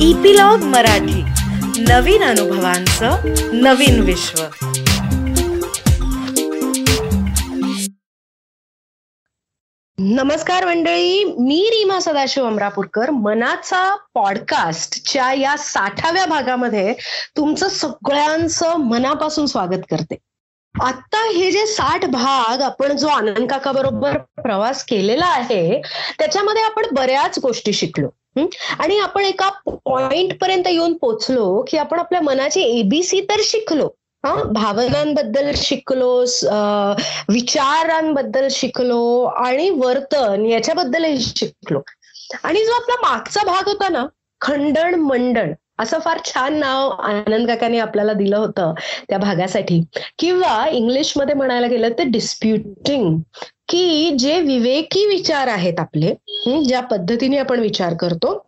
Epilogue Marathi. नवीन अनुभवांचं नवीन विश्व. नमस्कार मंडळी मी रीमा सदाशिव अमरापूरकर. मनाचा पॉडकास्टच्या या साठाव्या भागामध्ये तुमचं सगळ्यांचं मनापासून स्वागत करते. आता हे जे साठ भाग आपण जो आनंद काका बरोबर प्रवास केलेला आहे त्याच्यामध्ये आपण बऱ्याच गोष्टी शिकलो. आणि आपण एका पॉइंट पर्यंत येऊन पोचलो की आपण आपल्या मनाची एबीसी तर शिकलो. हा? भावनांबद्दल शिकलो विचारांबद्दल शिकलो आणि वर्तन याच्याबद्दलही शिकलो. आणि जो आपला मागचा भाग होता ना खंडण मंडण असं फार छान नाव आनंद काकाने आपल्याला दिलं होतं त्या भागासाठी. किंवा इंग्लिशमध्ये म्हणायला गेलं तर डिस्प्युटिंग की जे विवेकी विचार आहेत आपले ज्या पद्धतीने आपण विचार करतो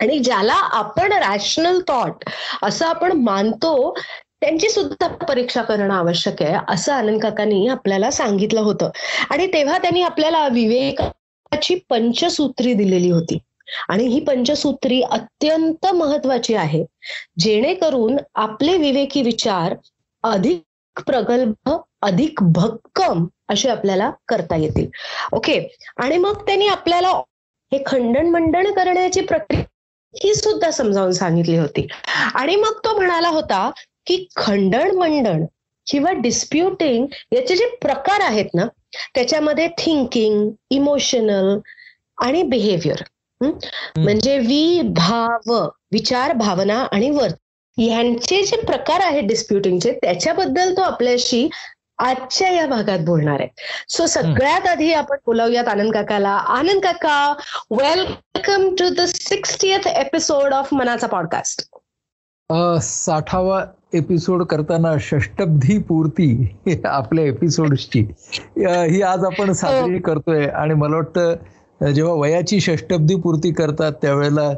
आणि ज्याला आपण रॅशनल थॉट असं आपण मानतो त्यांची सुद्धा परीक्षा करणं आवश्यक आहे असं आनंद काकांनी आपल्याला सांगितलं होतं. आणि तेव्हा त्यांनी आपल्याला विवेकाची पंचसूत्री दिलेली होती. आणि ही पंचसूत्री अत्यंत महत्वाची आहे. जेणेकरून आपले विवेकी विचार अधिक प्रगल्भ अधिक भक्कम असे आपल्याला करता येतील. ओके आणि मग त्यांनी आपल्याला हे खंडन मंडन करण्याची प्रक्रिया ही सुद्धा समजावून सांगितली होती. आणि मग तो म्हणाला होता की खंडण मंडण किंवा डिस्प्युटिंग याचे जे प्रकार आहेत ना त्याच्यामध्ये थिंकिंग इमोशनल आणि बिहेवियर म्हणजे वि भाव विचार भावना आणि वर्त यांचे जे प्रकार आहेत डिस्प्युटिंगचे त्याच्याबद्दल तो आपल्याशी आजच्या या भागात बोलणार आहे. सो सगळ्यात आधी आपण बोलावूयात आनंद काकाला. Anand Kaka welcome to the sixtieth episode of मनाचा पॉडकास्ट साठावा एपिसोड करताना षष्टब्दी पूर्ती आपल्या एपिसोडची ही आज आपण साजरी हो. करतोय आणि मला वाटतं जेव्हा वयाची षष्टब्दी पूर्ती करतात त्यावेळेला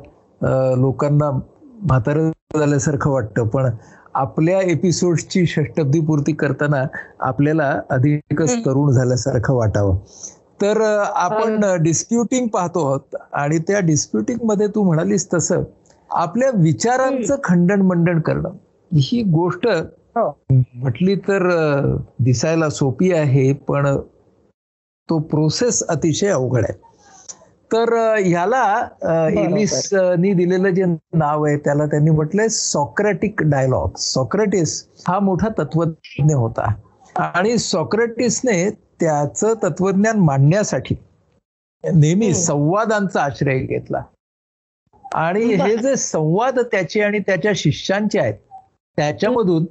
लोकांना म्हातारं झाल्यासारखं वाटतं पण आपल्या एपिसोडची षष्टब्दी पूर्ती करताना आपल्याला अधिकच तरुण झाल्यासारखं वाटावं. तर आपण डिस्प्युटिंग पाहतो आहोत आणि त्या डिस्प्युटिंगमध्ये तू म्हणालीस तसं आपल्या विचारांचं खंडन मंडन करणं ही गोष्ट हो. म्हटली तर दिसायला सोपी आहे पण तो प्रोसेस अतिशय अवघड आहे. तर ह्याला एलिसनी दिलेलं जे नाव आहे त्याला त्यांनी म्हटलंय सॉक्रेटिक डायलॉग. सॉक्रेटिस हा मोठा तत्वज्ञ होता. आणि सॉक्रेटिसने त्याचं तत्वज्ञान मांडण्यासाठी नेहमी संवादांचा आश्रय घेतला. आणि हे जे संवाद त्याचे आणि त्याच्या शिष्यांचे आहेत त्याच्यामधून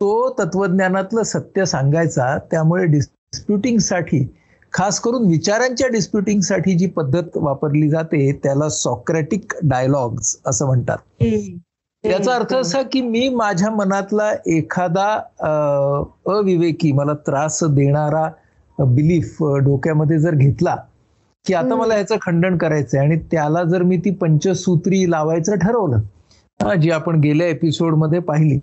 तो तत्वज्ञानातलं सत्य सांगायचा त्यामुळे डिस्प्युटिंगसाठी खास करून विचारांच्या डिस्प्युटिंगसाठी जी पद्धत वापरली जाते त्याला सॉक्रेटिक डायलॉग्स असं म्हणतात. याचा अर्थ असा की मी माझ्या मनातला एखादा अविवेकी मला त्रास देणारा बिलीफ डोक्यामध्ये जर घेतला की आता मला ह्याचं खंडन करायचंय आणि त्याला जर मी ती पंचसूत्री लावायचं ठरवलं जी आपण गेल्या एपिसोडमध्ये पाहिली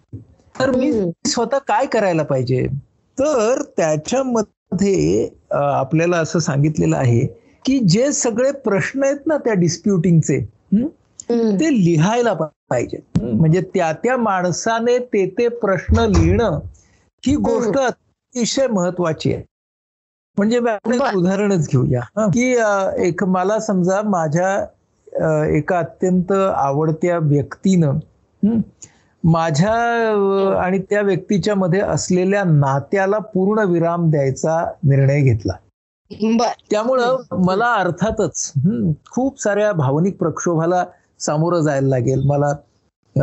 तर मी स्वतः काय करायला पाहिजे? तर त्याच्यामध्ये मध्ये आपल्याला असं सांगितलेलं आहे की जे सगळे प्रश्न आहेत ना त्या डिस्प्युटिंगचे ते लिहायला पाहिजे. म्हणजे त्या त्या माणसाने ते ते प्रश्न लिहिणं ही गोष्ट अतिशय महत्वाची आहे. म्हणजे आपण उदाहरणच घेऊया की एक मला समजा माझ्या एका अत्यंत आवडत्या व्यक्तीनं माझ्या आणि त्या व्यक्तीच्या मध्ये असलेल्या नात्याला पूर्ण विराम द्यायचा निर्णय घेतला. त्यामुळं मला अर्थातच खूप साऱ्या भावनिक प्रक्षोभाला सामोरं जायला लागेल. मला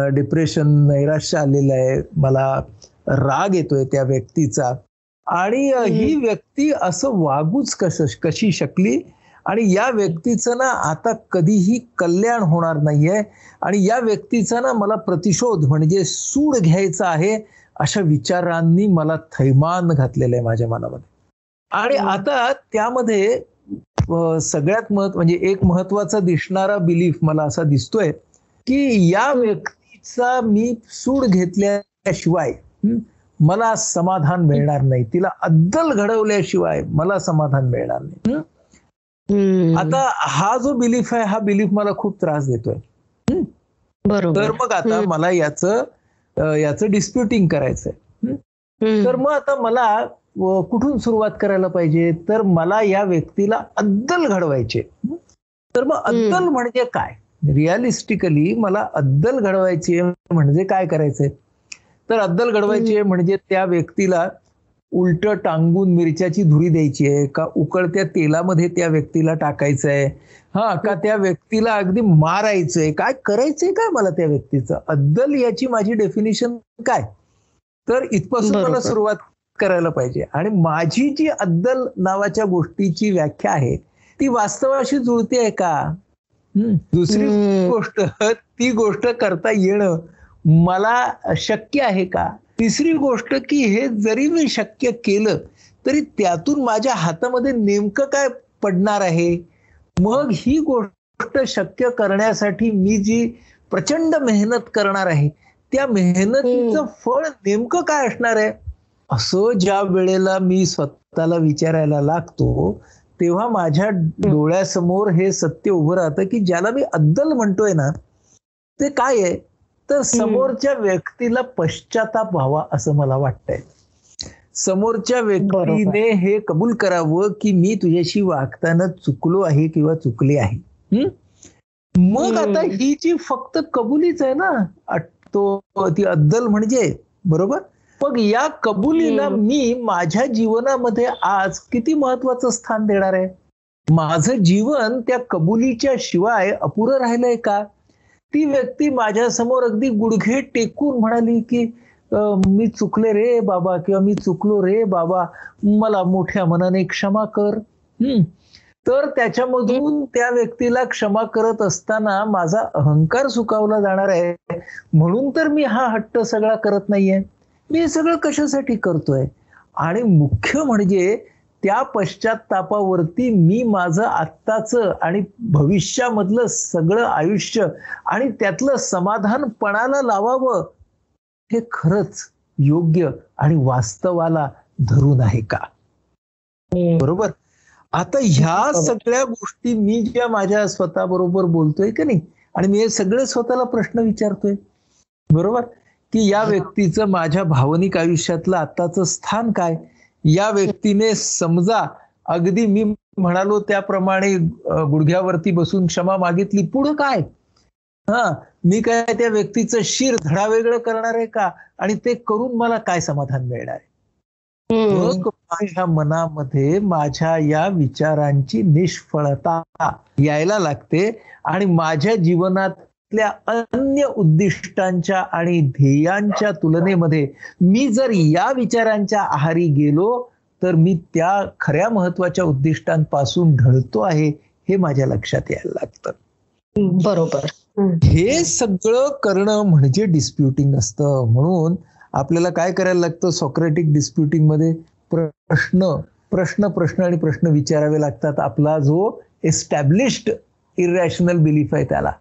डिप्रेशन नैराश्य आलेलं आहे. मला राग येतोय त्या व्यक्तीचा. आणि ही. व्यक्ती असं वागूच कस कशी शकली? आणि या व्यक्तीचं ना आता कधीही कल्याण होणार नाहीये. आणि या व्यक्तीचा ना मला प्रतिशोध म्हणजे सूड घ्यायचा आहे अशा विचारांनी मला थैमान घातलेलं आहे माझ्या मनामध्ये. आणि आता त्यामध्ये सगळ्यात महत्त्व म्हणजे एक महत्त्वाचा दिसणारा बिलीफ मला असा दिसतोय की या व्यक्तीचा मी सूड घेतल्याशिवाय मला समाधान मिळणार नाही. तिला अद्दल घडवल्याशिवाय मला समाधान मिळणार नाही. आता हा जो बिलीफ आहे हा बिलीफ मला खूप त्रास देतोय. बरोबर. तर मग आता. मला याचं याचं डिस्प्युटिंग करायचंय. तर मग आता मला कुठून सुरुवात करायला पाहिजे? तर मला या व्यक्तीला अद्दल घडवायचे. तर मग अद्दल म्हणजे काय? रिअलिस्टिकली मला अद्दल घडवायची म्हणजे काय करायचंय? तर अद्दल घडवायची म्हणजे त्या व्यक्तीला उलट टांगून मिरच्याची धुरी द्यायची आहे का उकळत्या तेलामध्ये त्या व्यक्तीला टाकायचं आहे हा का त्या व्यक्तीला अगदी मारायचंय काय करायचंय काय मला त्या व्यक्तीचं अद्दल याची माझी डेफिनेशन काय तर इथपासून मला. सुरुवात करायला पाहिजे आणि माझी जी अद्दल नावाच्या गोष्टीची व्याख्या आहे ती वास्तवाशी जुळते आहे का. दुसरी. गोष्ट ती गोष्ट करता येणं मला शक्य आहे का तिसरी गोष्ट की हे जरी मी शक्य केलं तरी त्यातून माझ्या हातामध्ये नेमकं काय पडणार आहे? मग ही गोष्ट शक्य करण्यासाठी मी जी प्रचंड मेहनत करणार आहे त्या मेहनतीचं फळ नेमकं काय असणार आहे? असं ज्या वेळेला मी स्वतःला विचारायला लागतो तेव्हा माझ्या डोळ्यासमोर हे सत्य उभं राहतं की ज्याला मी अद्दल म्हणतोय ना ते काय आहे? तर समोरच्या व्यक्तीला पश्चाताप व्हावा असं मला वाटतंय. समोरच्या व्यक्तीने हे कबूल करावं की मी तुझ्याशी वागताना चुकलो आहे किंवा चुकले आहे? मग. आता ही जी फक्त कबुलीच आहे ना तो ती अद्दल म्हणजे बरोबर? मग या कबुलीला. मी माझ्या जीवनामध्ये आज किती महत्वाचं स्थान देणार आहे? माझं जीवन त्या कबुलीच्या शिवाय अपुरं राहिलंय का? ती व्यक्ती माझ्यासमोर अगदी गुडघे टेकून म्हणाली की मी चुकले रे बाबा किंवा मी चुकलो रे बाबा मला मोठ्या मनाने क्षमा कर. हम्म. तर त्याच्यामधून त्या व्यक्तीला क्षमा करत असताना माझा अहंकार सुकावला जाणार आहे. म्हणून तर मी हा हट्ट सगळा करत नाहीये. मी हे सगळं कशासाठी करतोय? आणि मुख्य म्हणजे त्या पश्चातापावरती मी माझं आत्ताचं आणि भविष्यामधलं सगळं आयुष्य आणि त्यातलं समाधान पणाला लावावं हे खरंच योग्य आणि वास्तवाला धरून आहे का? बरोबर? आता ह्या सगळ्या गोष्टी मी ज्या माझ्या स्वतःबरोबर बोलतोय की नाही आणि मी हे सगळे स्वतःला प्रश्न विचारतोय. बरोबर? की या व्यक्तीचं माझ्या भावनिक आयुष्यातलं आत्ताचं स्थान काय? या व्यक्तीने समजा अगदी मी म्हणालो त्याप्रमाणे गुडघ्यावरती बसून क्षमा मागितली पुढं काय? हा मी काय त्या व्यक्तीचं शिर धडा वेगळं करणार आहे का? आणि ते करून मला काय समाधान मिळणार आहे? हम्म. मग माझ्या मनामध्ये माझ्या या विचारांची निष्फळता यायला लागते आणि माझ्या जीवनातल्या अन्य उद्दिष्टांच्या आणि ध्येयांच्या तुलनेमध्ये मी जर या विचारांच्या आहारी गेलो तर मी त्या खऱ्या महत्त्वाच्या उद्दिष्टांपासून ढळतो आहे हे माझ्या लक्षात यायला लागतं. बरोबर. हे सगळं करणं म्हणजे डिस्प्युटिंग असतं. म्हणून आपल्याला काय करायला लागतं? सॉक्रेटिक डिस्प्युटिंगमध्ये प्रश्न प्रश्न प्रश्न आणि प्रश्न विचारावे लागतात. आपला जो एस्टॅब्लिश्ड इरॅशनल बिलीफ आहे त्याला.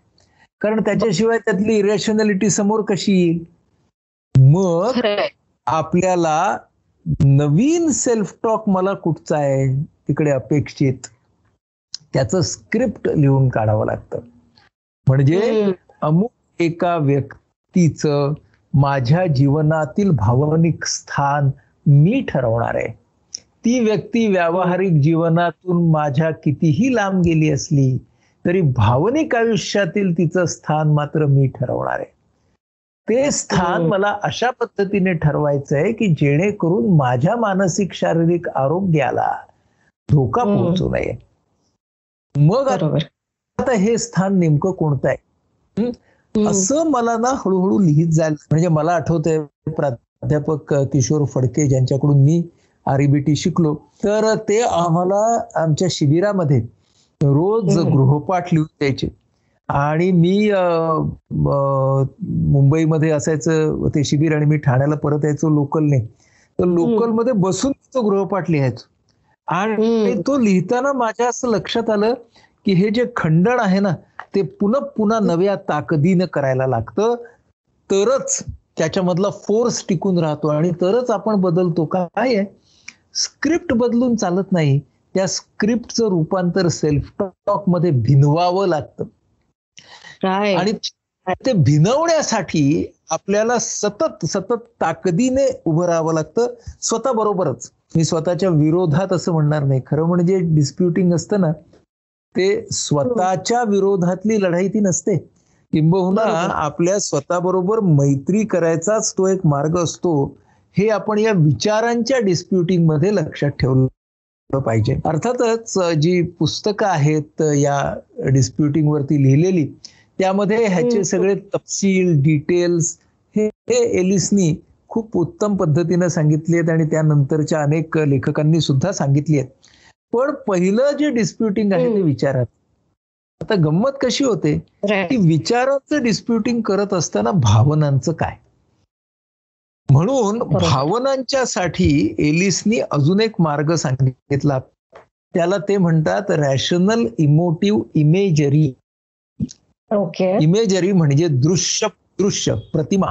कारण त्याच्याशिवाय त्यातली इरॅशनॅलिटी समोर कशी येईल? मग आपल्याला नवीन सेल्फ टॉक मला कुठचा आहे तिकडे अपेक्षित त्याचं स्क्रिप्ट लिहून काढावं लागतं. म्हणजे. अमुक एका व्यक्तीचं माझ्या जीवनातील भावनिक स्थान मी ठरवणार आहे. ती व्यक्ती व्यावहारिक जीवनातून माझ्या कितीही लांब गेली असली तरी भावनिक आयुष्यातील तिचं स्थान मात्र मी ठरवणार आहे ते स्थान हम्म. मला अशा पद्धतीने ठरवायचं आहे की जेणेकरून माझ्या मानसिक शारीरिक आरोग्याला धोका हम्म. पोहोचू नये मग आता हे स्थान नेमकं कोणतं आहे हम्म. असं मला ना हळूहळू लिहित जायला म्हणजे मला आठवतंय प्राध्यापक किशोर फडके ज्यांच्याकडून मी आरईबीटी शिकलो तर ते आम्हाला आमच्या शिबिरामध्ये रोज. गृहपाठ लिहून द्यायचे. आणि मी मुंबईमध्ये असायचं ते शिबिर आणि मी ठाण्याला परत यायचो लोकलने. तर लोकलमध्ये बसून तो गृहपाठ लिहायचो. आणि. तो लिहिताना माझ्या असं लक्षात आलं की हे जे खंडण आहे ना ते पुन्हा पुन्हा नव्या ताकदीनं करायला लागतं. तरच त्याच्यामधला फोर्स टिकून राहतो आणि तरच आपण बदलतो. काय आहे? स्क्रिप्ट बदलून चालत नाही. त्या स्क्रिप्टचं रूपांतर सेल्फ टॉकमध्ये भिनवावं लागतं. आणि ते भिनवण्यासाठी आपल्याला सतत सतत ताकदीने उभं राहावं लागतं. स्वतः बरोबरच. मी स्वतःच्या विरोधात असं म्हणणार नाही. खरं म्हणजे डिस्प्युटिंग असतं ना ते स्वतःच्या विरोधातली लढाई ती नसते. किंबहुना. आपल्या स्वतःबरोबर मैत्री करायचाच तो एक मार्ग असतो. हे आपण या विचारांच्या डिस्प्युटिंगमध्ये लक्षात ठेवलं पाहिजे अर्थातच जी पुस्तकं आहेत या डिस्प्युटिंग वरती लिहिलेली त्यामध्ये ह्याचे. सगळे तपशील डिटेल्स हे एलिसनी खूप उत्तम पद्धतीने सांगितली आहेत आणि त्यानंतरच्या अनेक लेखकांनी सुद्धा सांगितली आहेत पण पहिलं जे डिस्प्युटिंग आहे ते. विचारात आता गंमत कशी होते. की विचारांचं डिस्प्युटिंग करत असताना भावनांचं काय म्हणून. भावनांच्यासाठी एलिसनी अजून एक मार्ग सांगितला. त्याला ते म्हणतात rational emotive imagery okay. Imagery म्हणजे दृश्य दृश्य प्रतिमा.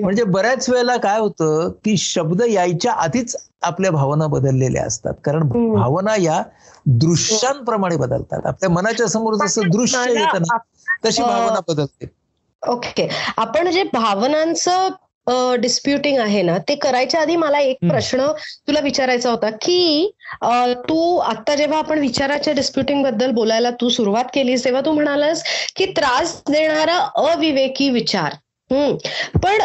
म्हणजे बऱ्याच वेळेला काय होतं की शब्द यायच्या आधीच आपल्या भावना बदललेल्या असतात. कारण. भावना या दृश्यांप्रमाणे बदलतात. आपल्या मनाच्या समोर जसं दृश्य येतं ना तशी भावना बदलते. ओके. आपण जे भावनांचं डिस्प्युटिंग आहे ना ते करायच्या आधी मला एक. प्रश्न तुला विचारायचा होता की अ, तू आता जेव्हा आपण विचाराच्या डिस्प्युटिंगबद्दल बोलायला तू सुरुवात केलीस तेव्हा तू म्हणालास की त्रास देणारा अविवेकी विचार. हम्म. पण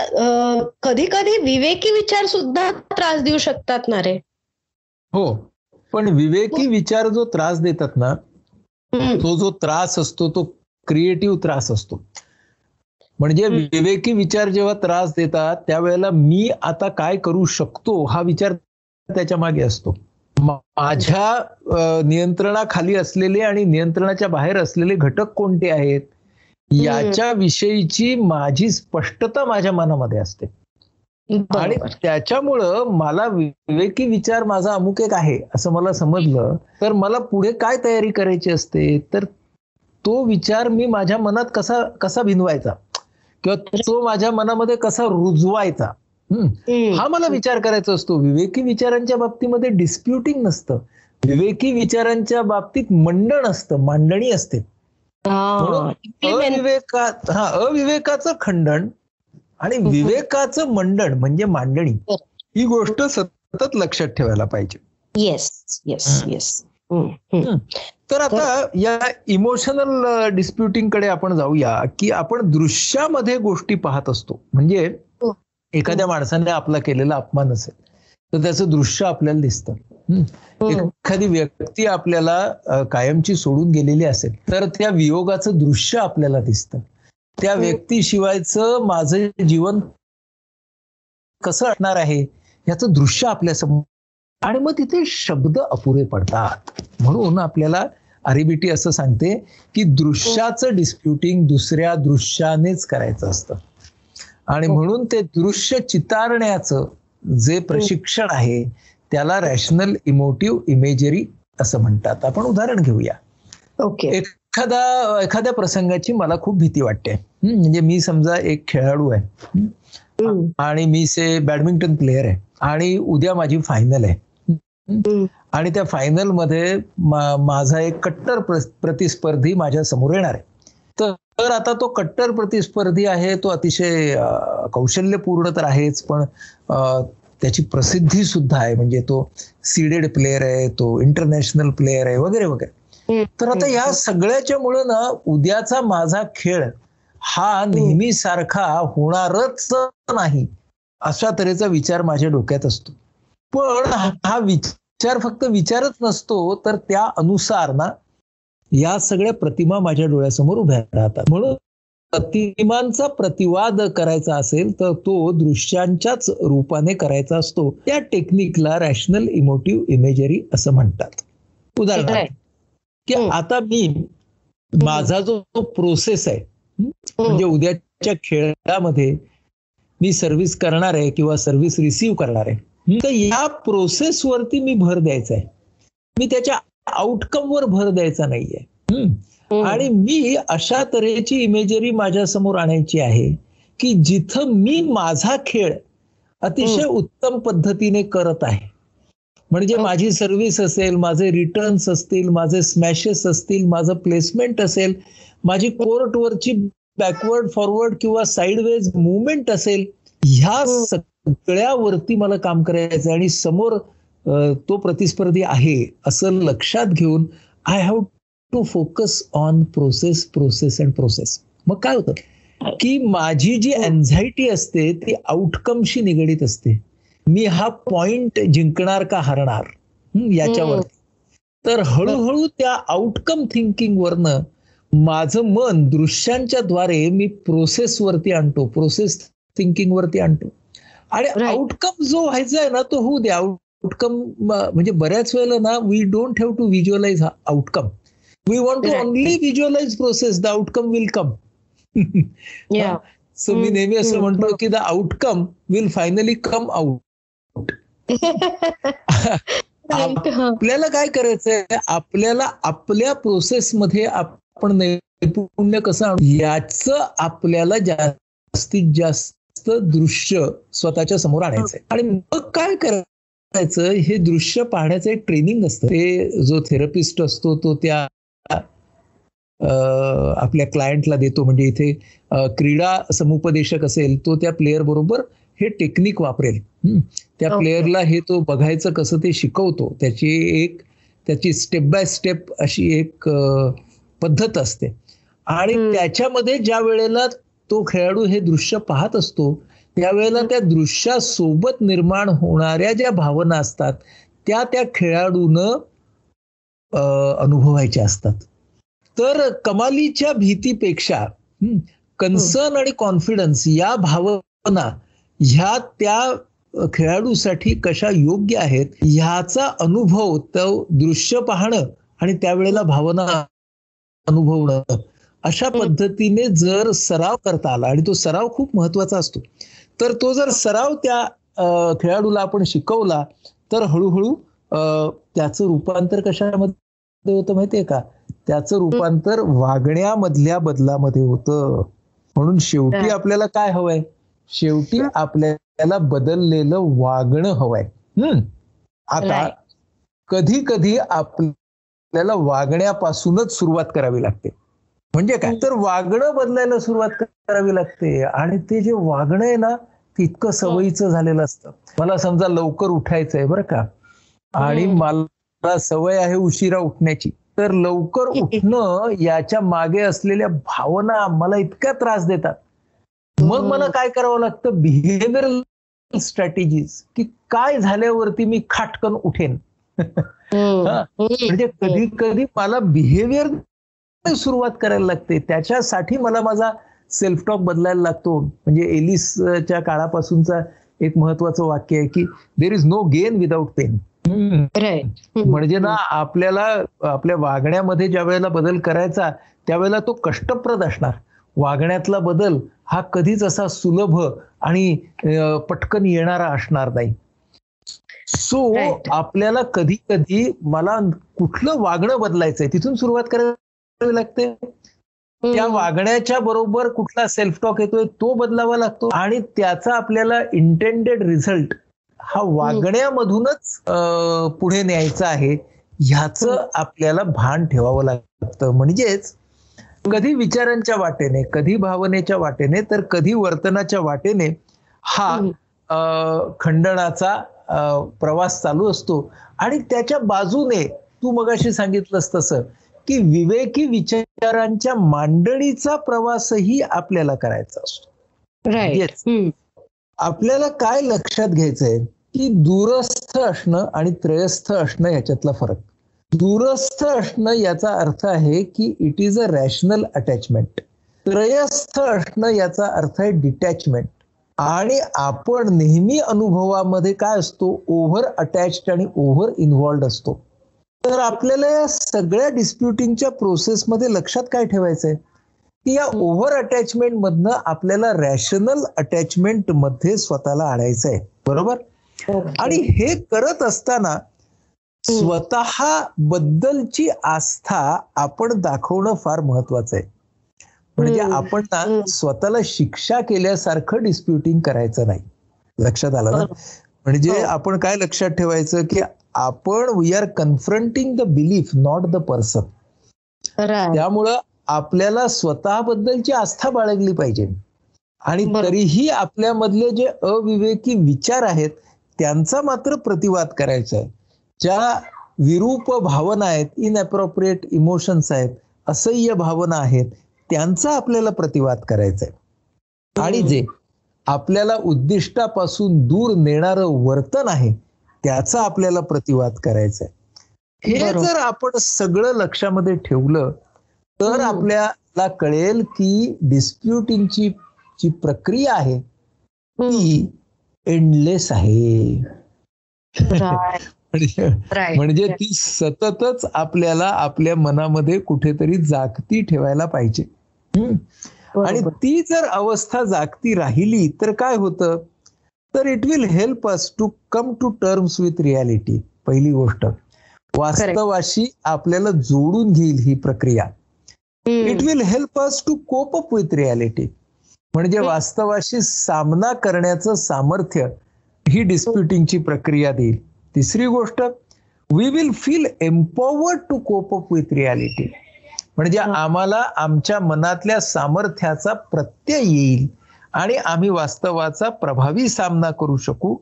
कधी कधी विवेकी विचार सुद्धा त्रास देऊ शकतात ना रे. हो. पण विवेकी विचार जो त्रास देतात ना तो जो त्रास असतो तो क्रिएटिव्ह त्रास असतो. म्हणजे. विवेकी विचार जेव्हा त्रास देतात त्यावेळेला मी आता काय करू शकतो हा विचार त्याच्यामागे असतो. माझ्या नियंत्रणाखाली असलेले आणि नियंत्रणाच्या बाहेर असलेले घटक कोणते आहेत? याच्या विषयीची माझी स्पष्टता माझ्या मनामध्ये असते. आणि त्याच्यामुळं मला विवेकी विचार माझा अमुक एक आहे असं मला समजलं. तर मला पुढे काय तयारी करायची असते? तर तो विचार मी माझ्या मनात कसा कसा भिनवायचा? किंवा तो माझ्या मनामध्ये कसा रुजवायचा हा? मला विचार करायचा असतो. विवेकी विचारांच्या बाबतीमध्ये डिस्प्युटिंग नसतं. विवेकी विचारांच्या बाबतीत मंडण असतं मांडणी असते. हा. अविवेका हा अविवेकाचं खंडन आणि विवेकाचं मंडण म्हणजे मांडणी. ही गोष्ट सतत लक्षात ठेवायला पाहिजे. Yes yes. येस तर आता या इमोशनल डिस्प्युटिंगकडे आपण जाऊया की आपण दृश्यामध्ये गोष्टी पाहत असतो म्हणजे हो. एखाद्या माणसाने आपला केलेला अपमान असेल तर त्याचं दृश्य आपल्याला दिसतं. हम्म. एखादी व्यक्ती आपल्याला कायमची सोडून गेलेली असेल तर त्या वियोगाचं दृश्य आपल्याला दिसतं त्या हो. व्यक्तीशिवायचं माझं जीवन कसं असणार आहे याचं दृश्य आपल्यासमोर आणि मग तिथे शब्द अपुरे पडतात. म्हणून आपल्याला आरिबिटी असं सांगते की दृश्याचं डिस्प्युटिंग दुसऱ्या दृश्यानेच करायचं असतं. आणि. म्हणून ते दृश्य चितारण्याचं जे प्रशिक्षण आहे त्याला रॅशनल इमोटिव्ह इमेजरी असं म्हणतात. आपण उदाहरण घेऊया. ओके. एखादा एखाद्या प्रसंगाची मला खूप भीती वाटते. म्हणजे मी समजा एक खेळाडू आहे. आणि मी से बॅडमिंटन प्लेअर आहे. आणि उद्या माझी फायनल आहे. आणि त्या फायनलमध्ये माझा एक कट्टर प्र- प्रतिस्पर्धी माझ्यासमोर येणार आहे. तर आता तो कट्टर प्रतिस्पर्धी आहे तो अतिशय कौशल्यपूर्ण तर आहेच पण त्याची प्रसिद्धी सुद्धा आहे. म्हणजे तो सीडेड प्लेअर आहे तो इंटरनॅशनल प्लेअर आहे वगैरे वगैरे. तर आता या सगळ्याच्या मुळे ना उद्याचा माझा खेळ हा नेहमी सारखा होणारच नाही अशा तऱ्हेचा विचार माझ्या डोक्यात असतो. पण हा विचार फक्त विचारच नसतो तर त्या अनुसार ना या सगळ्या प्रतिमा माझ्या डोळ्यासमोर उभ्या राहतात म्हणून प्रतिमांचा प्रतिवाद करायचा असेल तर तो दृश्यांच्याच रूपाने करायचा असतो त्या टेक्निकला रॅशनल इमोटिव्ह इमेजरी असं म्हणतात उदाहरणार्थ. की. आता मी माझा जो प्रोसेस आहे म्हणजे उद्याच्या खेळामध्ये मी सर्व्हिस करणार आहे किंवा सर्व्हिस रिसीव्ह करणार आहे तर या प्रोसेस वरती मी भर द्यायचा आहे मी त्याच्या आउटकम वर भर द्यायचा नाहीये. हम्म, आणि मी अशा तऱ्हेची इमेजरी माझ्यासमोर आणायची आहे की जिथं मी माझा खेळ अतिशय उत्तम पद्धतीने करत आहे म्हणजे हो. माझी सर्व्हिस असेल माझे रिटर्न्स असतील माझे स्मॅशेस असतील माझं प्लेसमेंट असेल माझी कोर्टवरची बॅकवर्ड फॉरवर्ड किंवा साईडवेज मुवमेंट असेल ह्या हो. सगळ्यावरती मला काम करायचं आणि समोर तो प्रतिस्पर्धी आहे असं लक्षात घेऊन I have to focus on process process and process मग काय होतं? की माझी जी अँझायटी असते ती आउटकमशी निगडीत असते. मी हा पॉइंट जिंकणार का हरणार? याच्यावर याच्यावरती. तर हळूहळू त्या आउटकम थिंकिंग वरनं माझं मन दृश्यांच्या द्वारे मी प्रोसेस वरती आणतो प्रोसेस थिंकिंग वरती आणतो. आणि. आउटकम जो व्हायचा आहे ना तो होऊ दे. आउटकम म्हणजे बऱ्याच वेळेला ना we don't have to visualise outcome we want to. Only visualise process the outcome will come. So me hmm, नेहमी असं हम्म, म्हणतो की the outcome will finally come out. आपल्याला काय करायचंय? आपल्याला आपल्या प्रोसेसमध्ये आपण नैपुण्य कसं याचं आपल्याला जास्तीत जास्त दृश्य स्वतःच्या समोर आणायचंय. आणि मग काय करायचं? हे दृश्य पाहण्याचं एक ट्रेनिंग असतं. ते जो थेरपिस्ट असतो तो त्या आपल्या क्लायंटला देतो. म्हणजे इथे क्रीडा समुपदेशक असेल तो त्या प्लेअर बरोबर हे टेक्निक वापरेल. त्या Okay. प्लेअरला हे तो बघायचं कसं ते शिकवतो. त्याची एक त्याची स्टेप बाय स्टेप अशी एक पद्धत असते. आणि. त्याच्यामध्ये ज्या वेळेला तो खेळाडू हे दृश्य पाहत असतो त्यावेळेला त्या दृश्यासोबत निर्माण होणाऱ्या ज्या भावना असतात त्या त्या खेळाडूनं अनुभवायच्या असतात. तर कमालीच्या भीतीपेक्षा कन्सर्न आणि कॉन्फिडन्स या भावना ह्या त्या खेळाडूसाठी कशा योग्य आहेत ह्याचा अनुभव तो दृश्य पाहणं आणि त्यावेळेला भावना अनुभवणं अशा. पद्धतीने जर सराव करता आला आणि तो सराव खूप महत्त्वाचा असतो तर तो जर सराव त्या खेळाडूला आपण शिकवला तर हळूहळू त्याचं रूपांतर कशामध्ये होतं माहितीये का? त्याचं रूपांतर वागण्यामधल्या बदलामध्ये होतं. म्हणून शेवटी. आपल्याला काय हवंय? शेवटी आपल्याला बदललेलं वागणं हवंय. हम्म. आता. कधी कधी आपल्याला वागण्यापासूनच सुरुवात करावी लागते. म्हणजे काय? तर वागणं बदलायला सुरुवात करावी लागते. आणि ते जे वागणं आहे ना ते इतकं सवयीचं झालेलं असतं. मला समजा लवकर उठायचंय बरं का. आणि. मला सवय आहे उशिरा उठण्याची. तर लवकर उठणं याच्या मागे असलेल्या भावना मला इतक्या त्रास देतात. मग. मला काय करावं लागतं? बिहेवियरल स्ट्रॅटेजीज की काय झाल्यावरती मी खाटकन उठेन. हा. म्हणजे कधी कधी मला बिहेवियर सुरुवात करायला लागते. त्याच्यासाठी मला माझा सेल्फ टॉक बदलायला लागतो. म्हणजे एलिसच्या काळापासूनचा एक महत्वाचं वाक्य आहे की there is no gain without pain. म्हणजे ना आपल्याला आपल्या वागण्यामध्ये ज्या वेळेला बदल करायचा त्यावेळेला तो कष्टप्रद असणार. वागण्यातला बदल हा कधीच असा सुलभ आणि पटकन येणारा असणार नाही. So Right. आपल्याला कधी कधी मला कुठलं वागणं बदलायचंय तिथून सुरुवात करावी लागते. त्या. वागण्याच्या बरोबर कुठला सेल्फ टॉक येतोय तो बदलावा लागतो. आणि त्याचा आपल्याला इंटेंडेड रिझल्ट हा वागण्यामधूनच पुढे न्यायचा आहे ह्याचं आपल्याला भान ठेवावं लागतं. म्हणजेच कधी विचारांच्या वाटेने कधी भावनेच्या वाटेने तर कधी वर्तनाच्या वाटेने हा अं, प्रवास चालू असतो. आणि त्याच्या बाजूने तू मगाशी सांगितलंस तसं की विवेकी विचारांच्या मांडणीचा प्रवासही आपल्याला करायचा असतो. Right. आपल्याला काय लक्षात घ्यायचंय? की दूरस्थ असणं आणि त्रयस्थ असणं याच्यातला फरक. दूरस्थ असणं याचा अर्थ आहे की it is a rational attachment त्रयस्थ असणं याचा अर्थ आहे डिटॅचमेंट आणि आपण नेहमी अनुभवामध्ये काय असतो? ओव्हर अटॅच्ड आणि ओव्हर इन्व्हॉल्ड असतो. तर आपल्याला या सगळ्या डिस्प्युटिंगच्या प्रोसेसमध्ये लक्षात काय ठेवायचंय? की या ओव्हर अटॅचमेंट मधनं आपल्याला रॅशनल अटॅचमेंटमध्ये स्वतःला आणायचं आहे बरोबर. आणि हे करत असताना स्वतः बद्दलची आस्था आपण दाखवणं फार महत्वाचं आहे. म्हणजे. आपण ना. स्वतःला शिक्षा केल्यासारखं डिस्प्युटिंग करायचं नाही. लक्षात आलं ना? म्हणजे हो. आपण काय लक्षात ठेवायचं की आपण we are confronting the belief not the person. त्यामुळं आपल्याला स्वतःबद्दलची आस्था बाळगली पाहिजे. आणि. तरीही आपल्यामधले जे अविवेकी विचार आहेत त्यांचा मात्र प्रतिवाद करायचा आहे. ज्या विरूप भावना आहेत इनअप्रोप्रिएट इमोशन्स आहेत असह्य भावना आहेत त्यांचा आपल्याला प्रतिवाद करायचा आहे. आणि जे आपल्याला उद्दिष्टापासून दूर नेणारं वर्तन आहे त्याचा आपल्याला प्रतिवाद करायचा आहे हे. जर आपण सगळं लक्षामध्ये ठेवलं तर. आपल्याला कळेल की डिस्प्युटिंगची जी प्रक्रिया आहे. ती एंडलेस आहे म्हणजे. म्हणजे ती सततच आपल्याला आपल्या मनामध्ये कुठेतरी जागती ठेवायला पाहिजे. आणि. ती जर अवस्था जागती राहिली तर काय होतं तर it will help us to come to terms with reality पहिली गोष्ट. वास्तवाशी आपल्याला जोडून घेईल ही प्रक्रिया. It will help us to cope up with reality म्हणजे. वास्तवाशी सामना करण्याचं सामर्थ्य ही डिस्प्युटिंगची प्रक्रिया देईल. तिसरी गोष्ट we will feel empowered to cope up with reality म्हणजे. आम्हाला आमच्या मनातल्या सामर्थ्याचा प्रत्यय येईल. आणि आम्ही वास्तवाचा प्रभावी सामना करू शकू.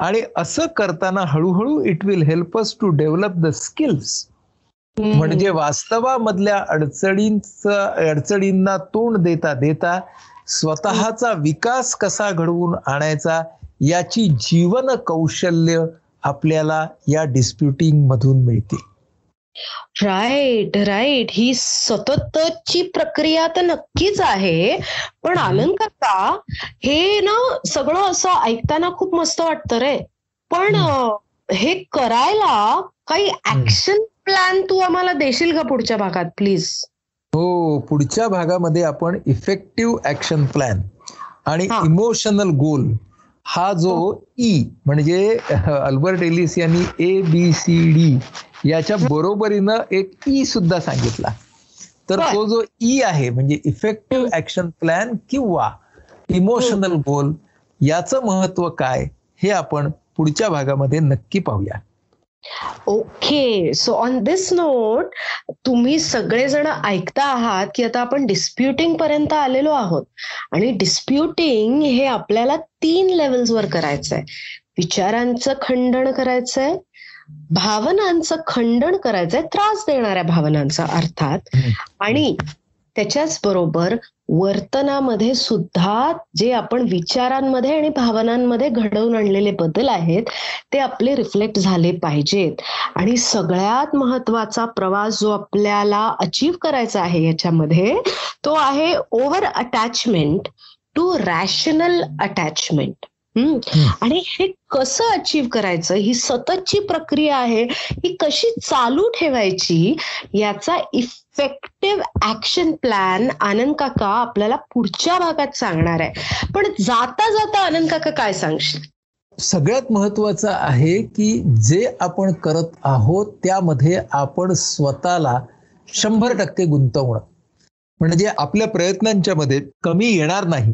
आणि असं करताना हळूहळू it will help us to develop the skills. म्हणजे वास्तवामधल्या अडचणींचा अडचणींना तोंड देता देता स्वतःचा विकास कसा घडवून आणायचा याची जीवन कौशल्य आपल्याला या डिस्प्युटिंग मधून मिळतील राईट राईट ही सततची प्रक्रिया तर नक्कीच आहे. पण. आनंद काका हे ना सगळं असं ऐकताना खूप मस्त वाटतं रे. पण हे करायला काही ऍक्शन प्लॅन तू आम्हाला देशील का पुढच्या भागात प्लीज हो पुढच्या भागामध्ये आपण इफेक्टिव्ह ऍक्शन प्लॅन आणि हा. इमोशनल गोल हा जो ई म्हणजे अल्बर्ट एलिस यांनी ए बी सी डी याच्या बरोबरीनं एक ई सुद्धा सांगितला. तर. तो जो ई आहे म्हणजे इफेक्टिव्ह ऍक्शन प्लॅन किंवा इमोशनल गोल याचं महत्त्व काय हे आपण पुढच्या भागामध्ये नक्की पाहूया. Okay so on this note तुम्ही सगळेजण ऐकता आहात की आता आपण डिस्प्युटिंग पर्यंत आलेलो आहोत. आणि डिस्प्युटिंग हे आपल्याला तीन लेवल्सवर करायचंय. विचारांचं खंडन करायचंय भावनांचं खंडन करायचंय त्रास देणाऱ्या भावनांचा अर्थात. आणि त्याच्याच बरोबर वर्तनामध्ये सुद्धा जे आपण विचारांमध्ये आणि भावनांमध्ये घडवून आणलेले बदल आहेत ते आपले रिफ्लेक्ट झाले पाहिजेत. आणि सगळ्यात महत्त्वाचा प्रवास जो आपल्याला अचीव करायचा आहे याच्यामध्ये तो आहे over attachment to rational attachment आणि हे कसं अचीव करायचं? ही सततची प्रक्रिया आहे ही कशी चालू ठेवायची? याचा इफेक्टिव्ह ऍक्शन प्लॅन आनंद काका आपल्याला पुढच्या भागात सांगणार आहे. पण जाता जाता आनंद काका काय सांगशील? सगळ्यात महत्वाचं आहे की जे आपण करत आहोत त्यामध्ये आपण स्वतःला शंभर टक्के गुंतवणं. म्हणजे आपल्या प्रयत्नांच्या मध्ये कमी येणार नाही.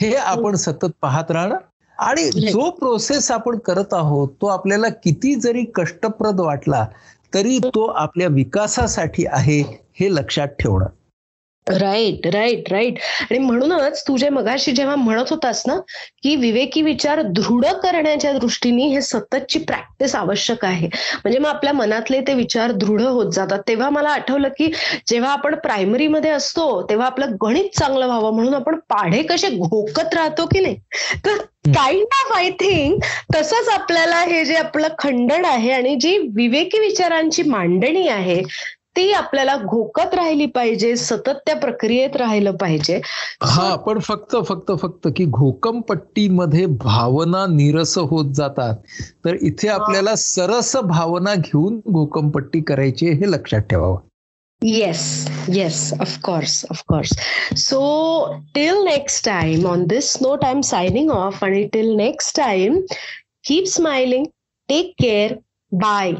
हे आपण सतत पाहत राहणं. आणि जो प्रोसेस आपण करत आहोत तो आपल्याला किती जरी कष्टप्रद वाटला तरी तो आपल्या विकासासाठी आहे हे लक्षात ठेवणं. राईट राईट राईट आणि म्हणूनच तू जे मगाशी जेव्हा म्हणत होतास ना की विवेकी विचार दृढ करण्याच्या दृष्टीने हे सततची प्रॅक्टिस आवश्यक आहे. म्हणजे मग आपल्या मनातले ते विचार दृढ होत जातात. तेव्हा मला आठवलं की जेव्हा आपण प्रायमरीमध्ये असतो तेव्हा आपलं गणित चांगलं व्हावं म्हणून आपण पाढे कसे घोकत राहतो की नाही? तर काइंड ऑफ आय थिंक तसंच आपल्याला हे जे आपलं खंडन आहे आणि जी विवेकी विचारांची मांडणी आहे ती आपल्याला घोकत राहिली पाहिजे सतत त्या प्रक्रियेत राहिलं पाहिजे. हा पण फक्त फक्त फक्त की घोकमपट्टीमध्ये भावना निरस होत जातात. तर इथे आपल्याला सरस भावना घेऊन घोकमपट्टी करायची हे लक्षात ठेवावं. Yes yes of course of course so till next time on this note I am signing off आणि till next time keep smiling take care bye